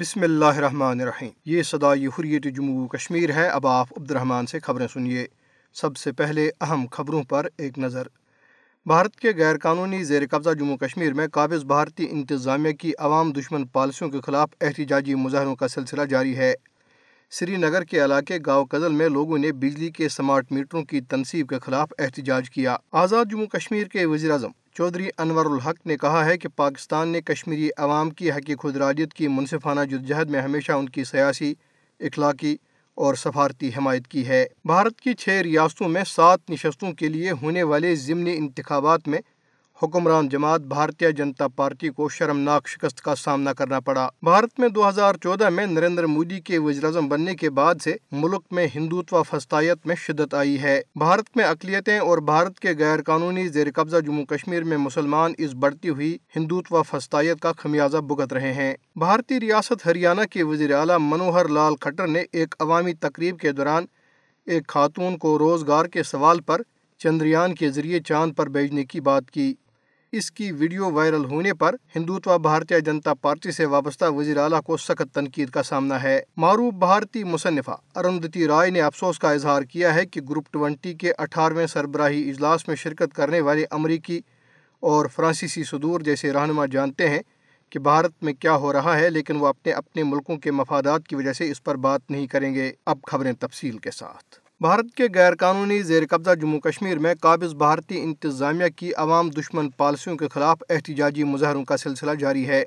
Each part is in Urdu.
بسم اللہ الرحمن الرحیم۔ یہ صدائی حریت جموں کشمیر ہے۔ اب آپ عبد الرحمن سے خبریں سنیے۔ سب سے پہلے اہم خبروں پر ایک نظر۔ بھارت کے غیر قانونی زیر قبضہ جموں کشمیر میں قابض بھارتی انتظامیہ کی عوام دشمن پالیسیوں کے خلاف احتجاجی مظاہروں کا سلسلہ جاری ہے۔ سری نگر کے علاقے گاؤں کزل میں لوگوں نے بجلی کے سمارٹ میٹروں کی تنصیب کے خلاف احتجاج کیا۔ آزاد جموں کشمیر کے وزیر اعظم چودھری انور الحق نے کہا ہے کہ پاکستان نے کشمیری عوام کی حق خدراجیت کی منصفانہ جدجہد میں ہمیشہ ان کی سیاسی، اخلاقی اور سفارتی حمایت کی ہے۔ بھارت کی چھ ریاستوں میں سات نشستوں کے لیے ہونے والے ضمنی انتخابات میں حکمران جماعت بھارتیہ جنتا پارٹی کو شرمناک شکست کا سامنا کرنا پڑا۔ بھارت میں دو ہزار چودہ میں نریندر مودی کے وزیر اعظم بننے کے بعد سے ملک میں ہندوتوا فسطائیت میں شدت آئی ہے۔ بھارت میں اقلیتیں اور بھارت کے غیر قانونی زیر قبضہ جموں کشمیر میں مسلمان اس بڑھتی ہوئی ہندوتوا فسطائیت کا خمیازہ بھگت رہے ہیں۔ بھارتی ریاست ہریانہ کے وزیر اعلیٰ منوہر لال کھٹر نے ایک عوامی تقریب کے دوران ایک خاتون کو روزگار کے سوال پر چندریان کے ذریعے چاند پر بھیجنے کی بات کی۔ اس کی ویڈیو وائرل ہونے پر ہندوتوا بھارتیہ جنتا پارٹی سے وابستہ وزیر اعلیٰ کو سخت تنقید کا سامنا ہے۔ معروف بھارتی مصنفہ ارندتی رائے نے افسوس کا اظہار کیا ہے کہ گروپ ٹوینٹی کے اٹھارہویں سربراہی اجلاس میں شرکت کرنے والے امریکی اور فرانسیسی صدور جیسے رہنما جانتے ہیں کہ بھارت میں کیا ہو رہا ہے، لیکن وہ اپنے اپنے ملکوں کے مفادات کی وجہ سے اس پر بات نہیں کریں گے۔ اب خبریں تفصیل کے ساتھ۔ بھارت کے غیر قانونی زیر قبضہ جموں کشمیر میں قابض بھارتی انتظامیہ کی عوام دشمن پالیسیوں کے خلاف احتجاجی مظاہروں کا سلسلہ جاری ہے۔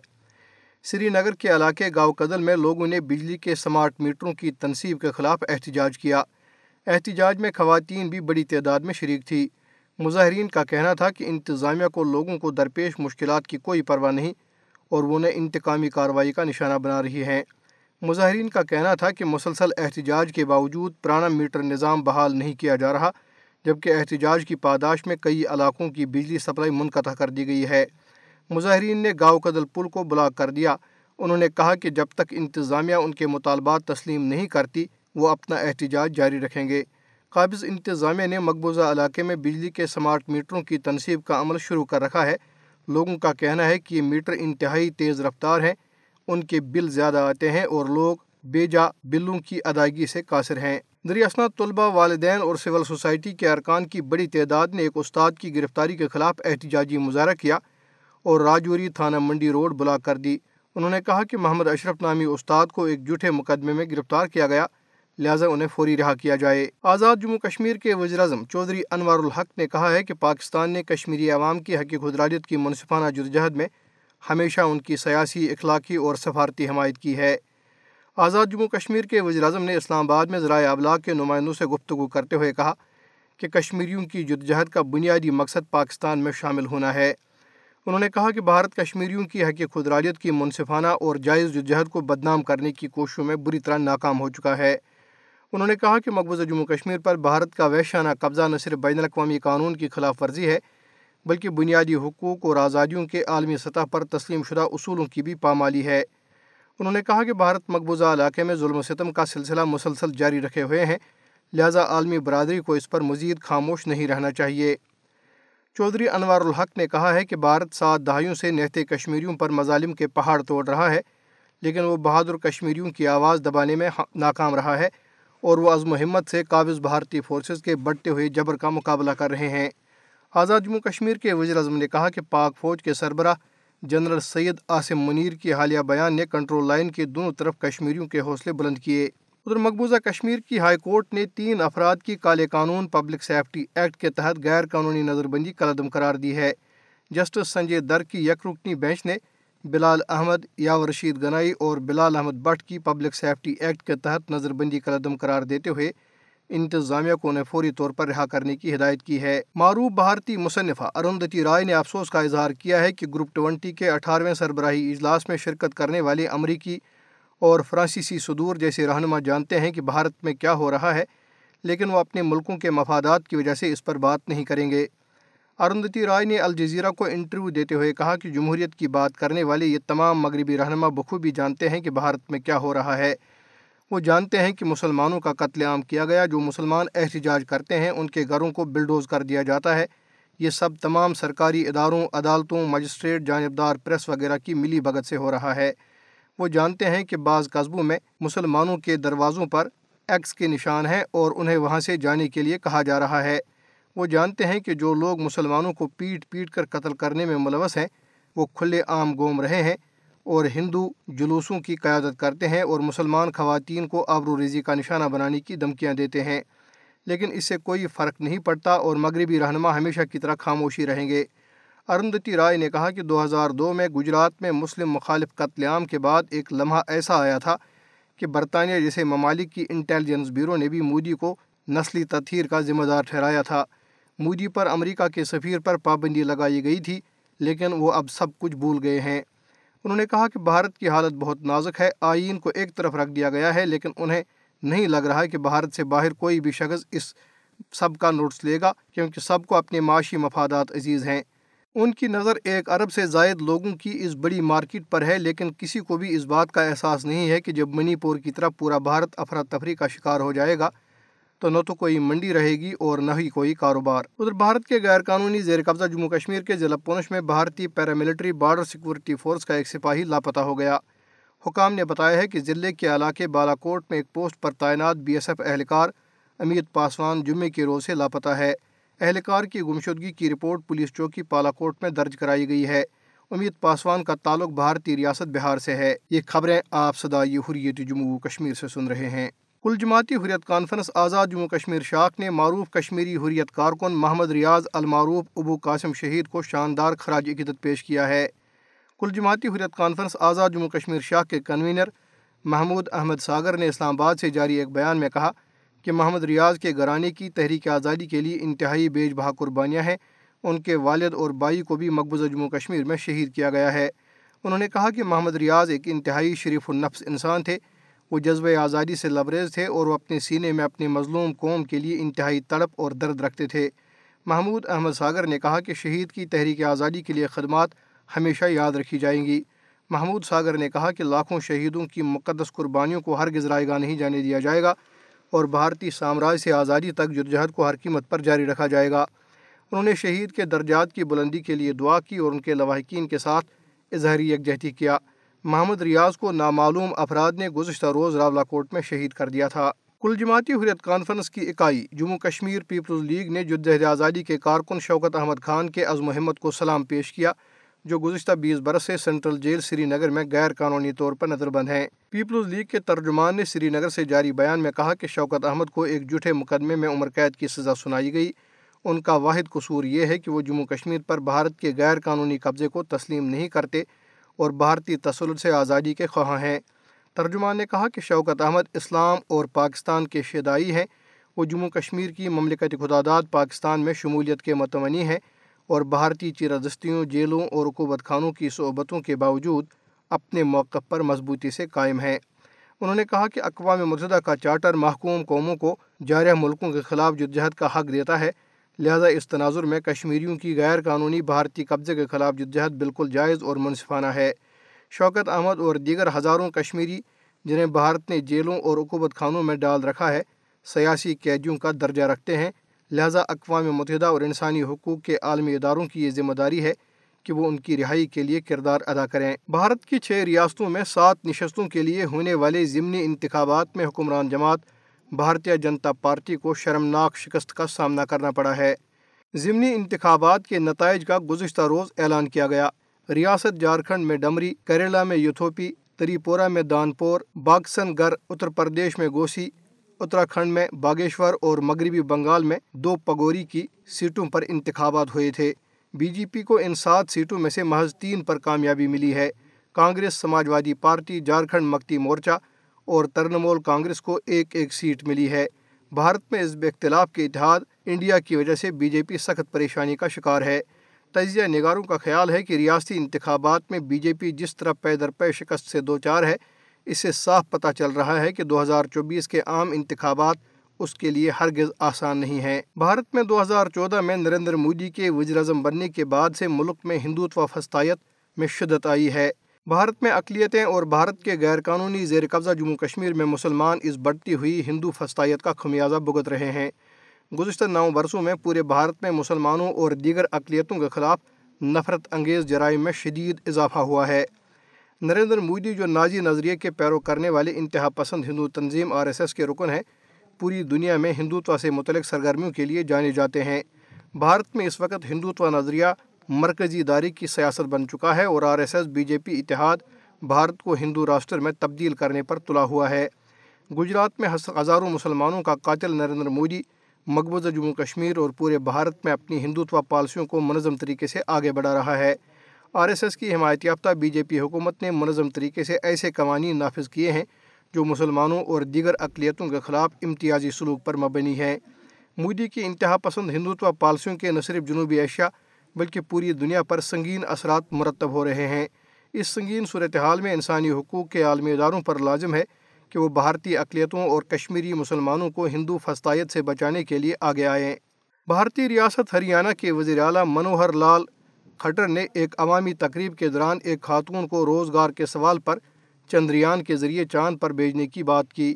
سری نگر کے علاقے گاؤں کدل میں لوگوں نے بجلی کے سمارٹ میٹروں کی تنصیب کے خلاف احتجاج کیا۔ احتجاج میں خواتین بھی بڑی تعداد میں شریک تھی۔ مظاہرین کا کہنا تھا کہ انتظامیہ کو لوگوں کو درپیش مشکلات کی کوئی پرواہ نہیں اور وہ انہیں انتقامی کارروائی کا نشانہ بنا رہی ہیں۔ مظاہرین کا کہنا تھا کہ مسلسل احتجاج کے باوجود پرانا میٹر نظام بحال نہیں کیا جا رہا، جبکہ احتجاج کی پاداش میں کئی علاقوں کی بجلی سپلائی منقطع کر دی گئی ہے۔ مظاہرین نے گاؤں کدل پل کو بلاک کر دیا۔ انہوں نے کہا کہ جب تک انتظامیہ ان کے مطالبات تسلیم نہیں کرتی، وہ اپنا احتجاج جاری رکھیں گے۔ قابض انتظامیہ نے مقبوضہ علاقے میں بجلی کے سمارٹ میٹروں کی تنصیب کا عمل شروع کر رکھا ہے۔ لوگوں کا کہنا ہے کہ یہ میٹر انتہائی تیز رفتار ہیں۔ ان کے بل زیادہ آتے ہیں اور لوگ بے جا بلوں کی ادائیگی سے قاصر ہیں۔ دریاسنا طلبہ والدین اور سول سوسائٹی کے ارکان کی بڑی تعداد نے ایک استاد کی گرفتاری کے خلاف احتجاجی مظاہرہ کیا اور راجوری تھانہ منڈی روڈ بلاک کر دی۔ انہوں نے کہا کہ محمد اشرف نامی استاد کو ایک جھوٹے مقدمے میں گرفتار کیا گیا، لہٰذا انہیں فوری رہا کیا جائے۔ آزاد جموں کشمیر کے وزیر اعظم چودھری انوار الحق نے کہا ہے کہ پاکستان نے کشمیری عوام کی حقیق خدراجت کی منصفانہ جدوجہد میں ہمیشہ ان کی سیاسی، اخلاقی اور سفارتی حمایت کی ہے۔ آزاد جموں کشمیر کے وزیر اعظم نے اسلام آباد میں ذرائع ابلاغ کے نمائندوں سے گفتگو کرتے ہوئے کہا کہ کشمیریوں کی جدوجہد کا بنیادی مقصد پاکستان میں شامل ہونا ہے۔ انہوں نے کہا کہ بھارت کشمیریوں کی حق خدراجت کی منصفانہ اور جائز جدوجہد کو بدنام کرنے کی کوششوں میں بری طرح ناکام ہو چکا ہے۔ انہوں نے کہا کہ مقبوضہ جموں کشمیر پر بھارت کا وحشانہ قبضہ نہ صرف بین الاقوامی قانون کی خلاف ورزی ہے بلکہ بنیادی حقوق اور آزادیوں کے عالمی سطح پر تسلیم شدہ اصولوں کی بھی پامالی ہے۔ انہوں نے کہا کہ بھارت مقبوضہ علاقے میں ظلم و ستم کا سلسلہ مسلسل جاری رکھے ہوئے ہیں، لہٰذا عالمی برادری کو اس پر مزید خاموش نہیں رہنا چاہیے۔ چودھری انوار الحق نے کہا ہے کہ بھارت سات دہائیوں سے نہتے کشمیریوں پر مظالم کے پہاڑ توڑ رہا ہے، لیکن وہ بہادر کشمیریوں کی آواز دبانے میں ہاں، ناکام رہا ہے اور وہ عزم و ہمت سے قابض بھارتی فورسز کے بڑھتے ہوئے جبر کا مقابلہ کر رہے ہیں۔ آزاد جموں کشمیر کے وزیر اعظم نے کہا کہ پاک فوج کے سربراہ جنرل سید آصم منیر کی حالیہ بیان نے کنٹرول لائن کے دونوں طرف کشمیریوں کے حوصلے بلند کیے۔ ادھر مقبوضہ کشمیر کی ہائی کورٹ نے تین افراد کی کالے قانون پبلک سیفٹی ایکٹ کے تحت غیر قانونی نظر بندی قلعم قرار دی ہے۔ جسٹس سنجے در کی یک رکنی بینچ نے بلال احمد، یاور رشید گنائی اور بلال احمد بٹ کی پبلک سیفٹی ایکٹ کے تحت نظر بندی قلعم قرار دیتے ہوئے انتظامیہ کو انہیں فوری طور پر رہا کرنے کی ہدایت کی ہے۔ معروف بھارتی مصنفہ ارندتی رائے نے افسوس کا اظہار کیا ہے کہ گروپ ٹوینٹی کے اٹھارہویں سربراہی اجلاس میں شرکت کرنے والے امریکی اور فرانسیسی صدور جیسے رہنما جانتے ہیں کہ بھارت میں کیا ہو رہا ہے، لیکن وہ اپنے ملکوں کے مفادات کی وجہ سے اس پر بات نہیں کریں گے۔ ارندتی رائے نے الجزیرہ کو انٹرویو دیتے ہوئے کہا کہ جمہوریت کی بات کرنے والے یہ تمام مغربی رہنما بخوبی جانتے ہیں کہ بھارت میں کیا ہو رہا ہے۔ وہ جانتے ہیں کہ مسلمانوں کا قتل عام کیا گیا۔ جو مسلمان احتجاج کرتے ہیں، ان کے گھروں کو بلڈوز کر دیا جاتا ہے۔ یہ سب تمام سرکاری اداروں، عدالتوں، مجسٹریٹ، جانبدار پریس وغیرہ کی ملی بھگت سے ہو رہا ہے۔ وہ جانتے ہیں کہ بعض قصبوں میں مسلمانوں کے دروازوں پر ایکس کے نشان ہیں اور انہیں وہاں سے جانے کے لیے کہا جا رہا ہے۔ وہ جانتے ہیں کہ جو لوگ مسلمانوں کو پیٹ پیٹ کر قتل کرنے میں ملوث ہیں، وہ کھلے عام گوم رہے ہیں۔ اور ہندو جلوسوں کی قیادت کرتے ہیں اور مسلمان خواتین کو آبرو ریزی کا نشانہ بنانے کی دھمکیاں دیتے ہیں۔ لیکن اس سے کوئی فرق نہیں پڑتا اور مغربی رہنما ہمیشہ کی طرح خاموشی رہیں گے۔ ارندتی رائے نے کہا کہ دو ہزار دو میں گجرات میں مسلم مخالف قتل عام کے بعد ایک لمحہ ایسا آیا تھا کہ برطانیہ جیسے ممالک کی انٹیلیجنس بیورو نے بھی مودی کو نسلی تطہیر کا ذمہ دار ٹھہرایا تھا۔ مودی پر امریکہ کے سفیر پر پابندی لگائی گئی تھی، لیکن وہ اب سب کچھ بھول گئے ہیں۔ انہوں نے کہا کہ بھارت کی حالت بہت نازک ہے، آئین کو ایک طرف رکھ دیا گیا ہے، لیکن انہیں نہیں لگ رہا کہ بھارت سے باہر کوئی بھی شخص اس سب کا نوٹس لے گا، کیونکہ سب کو اپنے معاشی مفادات عزیز ہیں۔ ان کی نظر ایک ارب سے زائد لوگوں کی اس بڑی مارکیٹ پر ہے، لیکن کسی کو بھی اس بات کا احساس نہیں ہے کہ جب منی پور کی طرف پورا بھارت افراتفری کا شکار ہو جائے گا۔ تو نہ تو کوئی منڈی رہے گی اور نہ ہی کوئی کاروبار۔ ادھر بھارت کے غیر قانونی زیر قبضہ جموں کشمیر کے ضلع پونچھ میں بھارتی پیراملٹری بارڈر سیکورٹی فورس کا ایک سپاہی لاپتہ ہو گیا۔ حکام نے بتایا ہے کہ ضلع کے علاقے بالا کوٹ میں ایک پوسٹ پر تعینات بی ایس ایف اہلکار امیت پاسوان جمعے کے روز سے لاپتہ ہے۔ اہلکار کی گمشدگی کی رپورٹ پولیس چوکی بالا کوٹ میں درج کرائی گئی ہے۔ امیت پاسوان کا تعلق بھارتی ریاست بہار سے ہے۔ یہ خبریں آپ صدائی حریت جموں کشمیر سے سن رہے ہیں۔ کل جماعتی حریت کانفرنس آزاد جموں کشمیر شاخ نے معروف کشمیری حریت کارکن محمد ریاض المعروف ابو قاسم شہید کو شاندار خراج عقیدت پیش کیا ہے۔ کل جماعتی حریت کانفرنس آزاد جموں کشمیر شاخ کے کنوینر محمود احمد ساگر نے اسلام آباد سے جاری ایک بیان میں کہا کہ محمد ریاض کے گھرانے کی تحریک آزادی کے لیے انتہائی بیج بہا قربانیاں ہیں۔ ان کے والد اور بائی کو بھی مقبوضہ جموں کشمیر میں شہید کیا گیا ہے۔ انہوں نے کہا کہ محمد ریاض ایک انتہائی شریف النفس انسان تھے۔ وہ جذبہ آزادی سے لبریز تھے اور وہ اپنے سینے میں اپنی مظلوم قوم کے لیے انتہائی تڑپ اور درد رکھتے تھے۔ محمود احمد ساگر نے کہا کہ شہید کی تحریک آزادی کے لیے خدمات ہمیشہ یاد رکھی جائیں گی۔ محمود ساگر نے کہا کہ لاکھوں شہیدوں کی مقدس قربانیوں کو ہر گزرائے گا نہیں جانے دیا جائے گا اور بھارتی سامراج سے آزادی تک جدوجہد کو ہر قیمت پر جاری رکھا جائے گا۔ انہوں نے شہید کے درجات کی بلندی کے لیے دعا کی اور ان کے لواحقین کے ساتھ اظہری یکجہتی کیا۔ محمد ریاض کو نامعلوم افراد نے گزشتہ روز راولہ کوٹ میں شہید کر دیا تھا۔ کل جماعتی حریت کانفرنس کی اکائی، جموں کشمیر پیپلز لیگ نے جدہ آزادی کے کارکن شوکت احمد خان کے عزم محمد کو سلام پیش کیا، جو گزشتہ بیس برس سے سینٹرل جیل سری نگر میں غیر قانونی طور پر نظر بند ہیں۔ پیپلز لیگ کے ترجمان نے سری نگر سے جاری بیان میں کہا کہ شوکت احمد کو ایک جھوٹے مقدمے میں عمر قید کی سزا سنائی گئی۔ ان کا واحد قصور یہ ہے کہ وہ جموں کشمیر پر بھارت کے غیر قانونی قبضے کو تسلیم نہیں کرتے۔ اور بھارتی تسلط سے آزادی کے خواہاں ہیں۔ ترجمان نے کہا کہ شوکت احمد اسلام اور پاکستان کے شیدائی ہیں۔ وہ جموں کشمیر کی مملکت خدادات پاکستان میں شمولیت کے متمنی ہیں اور بھارتی چیرادستیوں، جیلوں اور حکومت خانوں کی صحبتوں کے باوجود اپنے موقف پر مضبوطی سے قائم ہیں۔ انہوں نے کہا کہ اقوام متحدہ کا چارٹر محکوم قوموں کو جارح ملکوں کے خلاف جدجہد کا حق دیتا ہے۔ لہذا اس تناظر میں کشمیریوں کی غیر قانونی بھارتی قبضے کے خلاف جدجہد بالکل جائز اور منصفانہ ہے۔ شوکت احمد اور دیگر ہزاروں کشمیری جنہیں بھارت نے جیلوں اور حکومت خانوں میں ڈال رکھا ہے، سیاسی قیدیوں کا درجہ رکھتے ہیں۔ لہذا اقوام متحدہ اور انسانی حقوق کے عالمی اداروں کی یہ ذمہ داری ہے کہ وہ ان کی رہائی کے لیے کردار ادا کریں۔ بھارت کی چھ ریاستوں میں سات نشستوں کے لیے ہونے والے ضمنی انتخابات میں حکمران جماعت بھارتیہ جنتا پارٹی کو شرمناک شکست کا سامنا کرنا پڑا ہے۔ ضمنی انتخابات کے نتائج کا گزشتہ روز اعلان کیا گیا۔ ریاست جھارکھنڈ میں ڈمری، کیرلا میں یوتھوپی، تریپورہ میں دانپور، باکسن گر اتر پردیش میں گوسی، اتراکھنڈ میں باگیشور اور مغربی بنگال میں دو پگوری کی سیٹوں پر انتخابات ہوئے تھے۔ بی جے پی کو ان سات سیٹوں میں سے محض تین پر کامیابی ملی ہے۔ کانگریس، سماجوادی پارٹی، جھارکھنڈ مکتی مورچہ اور ترنمول کانگریس کو ایک ایک سیٹ ملی ہے۔ بھارت میں اس اختلاف کے اتحاد انڈیا کی وجہ سے بی جے پی سخت پریشانی کا شکار ہے۔ تجزیہ نگاروں کا خیال ہے کہ ریاستی انتخابات میں بی جے پی جس طرح پے در پے شکست سے دو چار ہے، اس سے صاف پتہ چل رہا ہے کہ دو ہزار چوبیس کے عام انتخابات اس کے لیے ہرگز آسان نہیں ہے بھارت میں دو ہزار چودہ میں نریندر مودی کے وزیر اعظم بننے کے بعد سے ملک میں ہندوتوا فستایت میں شدت آئی ہے۔ بھارت میں اقلیتیں اور بھارت کے غیر قانونی زیر قبضہ جموں کشمیر میں مسلمان اس بڑھتی ہوئی ہندو فستایت کا خمیازہ بھگت رہے ہیں۔ گزشتہ نو برسوں میں پورے بھارت میں مسلمانوں اور دیگر اقلیتوں کے خلاف نفرت انگیز جرائم میں شدید اضافہ ہوا ہے۔ نریندر مودی جو نازی نظریے کے پیرو کرنے والے انتہا پسند ہندو تنظیم آر ایس ایس کے رکن ہیں، پوری دنیا میں ہندوتوا سے متعلق سرگرمیوں کے لیے جانے جاتے ہیں۔ بھارت میں اس وقت ہندوتوا نظریہ مرکزی داری کی سیاست بن چکا ہے اور R S S B J P اتحاد، بھارت کو ہندو راشٹر میں تبدیل کرنے پر تلا ہوا ہے۔ گجرات میں ہزاروں مسلمانوں کا قاتل نریندر مودی، مقبوضہ جموں کشمیر اور پورے بھارت میں اپنی ہندوتوا پالیسیوں کو منظم طریقے سے آگے بڑھا رہا ہے۔ آر ایس ایس کی حمایت یافتہ بی جے پی حکومت نے منظم طریقے سے ایسے قوانین نافذ کیے ہیں جو مسلمانوں اور دیگر اقلیتوں کے خلاف امتیازی سلوک پر مبنی ہے مودی کی انتہا پسند ہندوتوا پالیسیوں کے نہ صرف جنوبی ایشیا بلکہ پوری دنیا پر سنگین اثرات مرتب ہو رہے ہیں۔ اس سنگین صورتحال میں انسانی حقوق کے عالمی اداروں پر لازم ہے کہ وہ بھارتی اقلیتوں اور کشمیری مسلمانوں کو ہندو فستایت سے بچانے کے لیے آگے آئیں بھارتی ریاست ہریانہ کے وزیر اعلیٰ منوہر لال کھٹر نے ایک عوامی تقریب کے دوران ایک خاتون کو روزگار کے سوال پر چندریان کے ذریعے چاند پر بھیجنے کی بات کی۔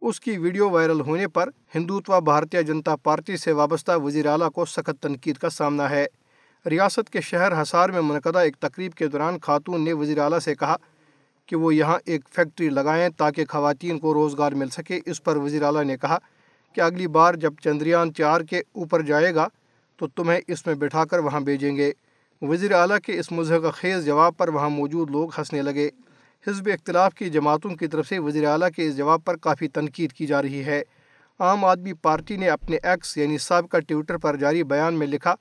اس کی ویڈیو وائرل ہونے پر ہندوتوا بھارتیہ جنتا پارٹی سے وابستہ وزیر اعلیٰ کو سخت تنقید کا سامنا ہے۔ ریاست کے شہر حصار میں منعقدہ ایک تقریب کے دوران خاتون نے وزیر اعلیٰ سے کہا کہ وہ یہاں ایک فیکٹری لگائیں تاکہ خواتین کو روزگار مل سکے۔ اس پر وزیر اعلیٰ نے کہا کہ اگلی بار جب چندریان چار کے اوپر جائے گا تو تمہیں اس میں بٹھا کر وہاں بھیجیں گے۔ وزیر اعلیٰ کے اس مضحکہ خیز جواب پر وہاں موجود لوگ ہنسنے لگے۔ حزب اختلاف کی جماعتوں کی طرف سے وزیر اعلیٰ کے اس جواب پر کافی تنقید کی جا رہی ہے۔ عام آدمی پارٹی نے اپنے ایکس یعنی سابقہ ٹویٹر پر جاری بیان میں لکھا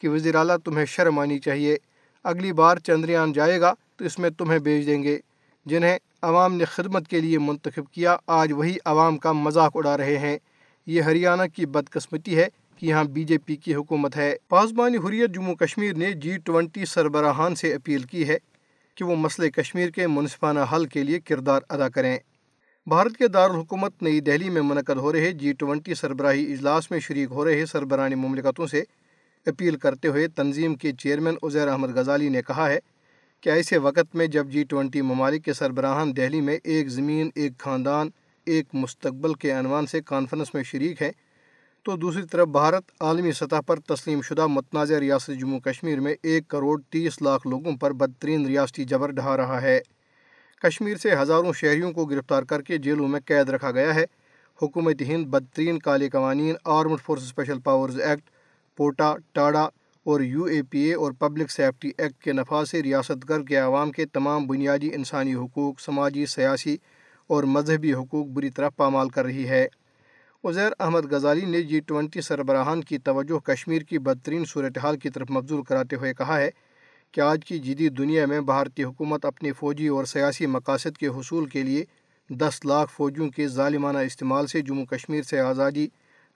کہ وزیر اعلیٰ تمہیں شرم آنی چاہیے۔ اگلی بار چندریان جائے گا تو اس میں تمہیں بھیج دیں گے۔ جنہیں عوام نے خدمت کے لیے منتخب کیا، آج وہی عوام کا مذاق اڑا رہے ہیں۔ یہ ہریانہ کی بدقسمتی ہے کہ یہاں بی جے پی کی حکومت ہے۔ پاسبانی حریت جموں کشمیر نے جی ٹوینٹی سربراہان سے اپیل کی ہے کہ وہ مسئلہ کشمیر کے منصفانہ حل کے لیے کردار ادا کریں۔ بھارت کے دارالحکومت نئی دہلی میں منعقد ہو رہے جی ٹوینٹی سربراہی اجلاس میں شریک ہو رہے سربراہی مملکتوں سے اپیل کرتے ہوئے تنظیم کے چیئرمین عزیر احمد غزالی نے کہا ہے کہ ایسے وقت میں جب جی ٹوینٹی ممالک کے سربراہان دہلی میں ایک زمین، ایک خاندان، ایک مستقبل کے عنوان سے کانفرنس میں شریک ہیں، تو دوسری طرف بھارت عالمی سطح پر تسلیم شدہ متنازع ریاست جموں کشمیر میں ایک کروڑ تیس لاکھ لوگوں پر بدترین ریاستی جبر ڈھا رہا ہے۔ کشمیر سے ہزاروں شہریوں کو گرفتار کر کے جیلوں میں قید رکھا گیا ہے۔ حکومت ہند بدترین کالے قوانین، armed force special powers act POTA TADA اور یو اے پی اے اور پبلک سیفٹی ایکٹ کے نفاذ سے ریاست گر کے عوام کے تمام بنیادی انسانی حقوق، سماجی، سیاسی اور مذہبی حقوق بری طرح پامال کر رہی ہے۔ عزیر احمد غزالی نے جی ٹوینٹی سربراہان کی توجہ کشمیر کی بدترین صورتحال کی طرف مبزول کراتے ہوئے کہا ہے کہ آج کی جدید دنیا میں بھارتی حکومت اپنی فوجی اور سیاسی مقاصد کے حصول کے لیے دس لاکھ فوجیوں کے ظالمانہ استعمال سے جموں کشمیر سے آزادی،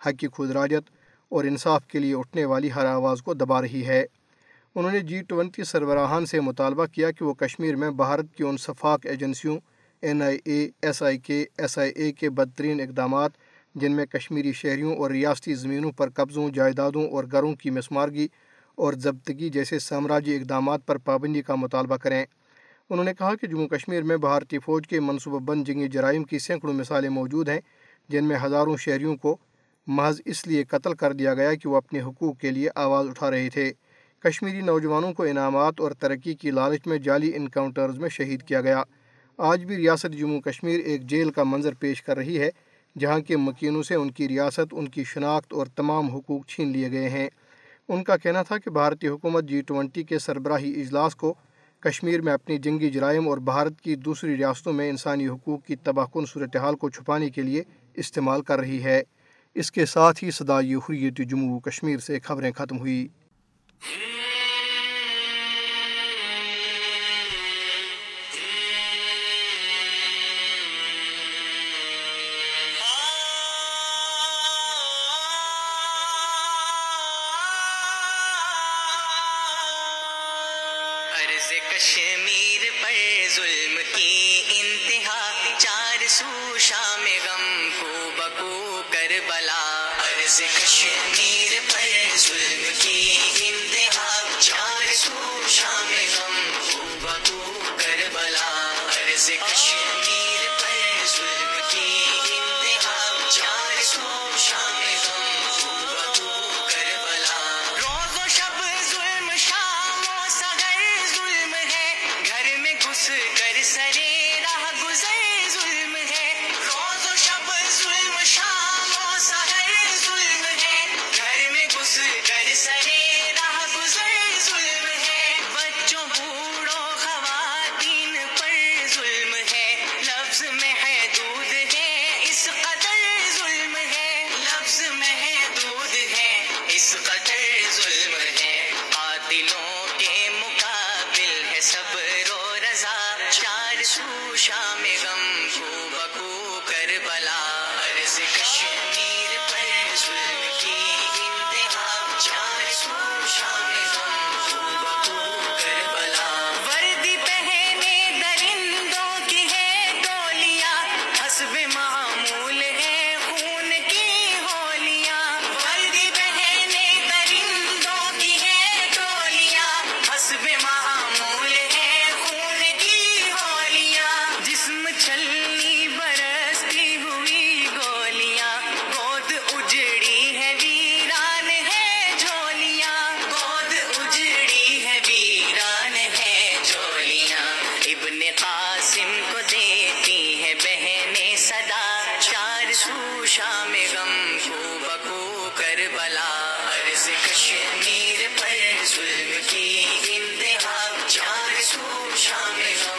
حق کی خدراجت اور انصاف کے لیے اٹھنے والی ہر آواز کو دبا رہی ہے۔ انہوں نے جی ٹوینٹی سربراہان سے مطالبہ کیا کہ وہ کشمیر میں بھارت کی ان شفاق ایجنسیوں N I a, S I کے، ایس آئی اے کے بدترین اقدامات، جن میں کشمیری شہریوں اور ریاستی زمینوں پر قبضوں، جائیدادوں اور گھروں کی مسمارگی اور ضبطگی جیسے سامراجی اقدامات پر پابندی کا مطالبہ کریں۔ انہوں نے کہا کہ جموں کشمیر میں بھارتی فوج کے منصوبہ بند جنگی جرائم کی سینکڑوں مثالیں موجود ہیں، جن میں ہزاروں شہریوں کو محض اس لیے قتل کر دیا گیا کہ وہ اپنے حقوق کے لیے آواز اٹھا رہے تھے۔ کشمیری نوجوانوں کو انعامات اور ترقی کی لالچ میں جعلی انکاؤنٹرز میں شہید کیا گیا۔ آج بھی ریاست جموں کشمیر ایک جیل کا منظر پیش کر رہی ہے، جہاں کے مکینوں سے ان کی ریاست، ان کی شناخت اور تمام حقوق چھین لیے گئے ہیں۔ ان کا کہنا تھا کہ بھارتی حکومت جی ٹوینٹی کے سربراہی اجلاس کو کشمیر میں اپنی جنگی جرائم اور بھارت کی دوسری ریاستوں میں انسانی حقوق کی تباہ کن صورتحال کو چھپانے کے لیے استعمال کر رہی ہے۔ اس کے ساتھ ہی صدائی حریت جموں کشمیر سے خبریں ختم ہوئی۔ عرض کشمیر پر ظلم کی انتہا چار شام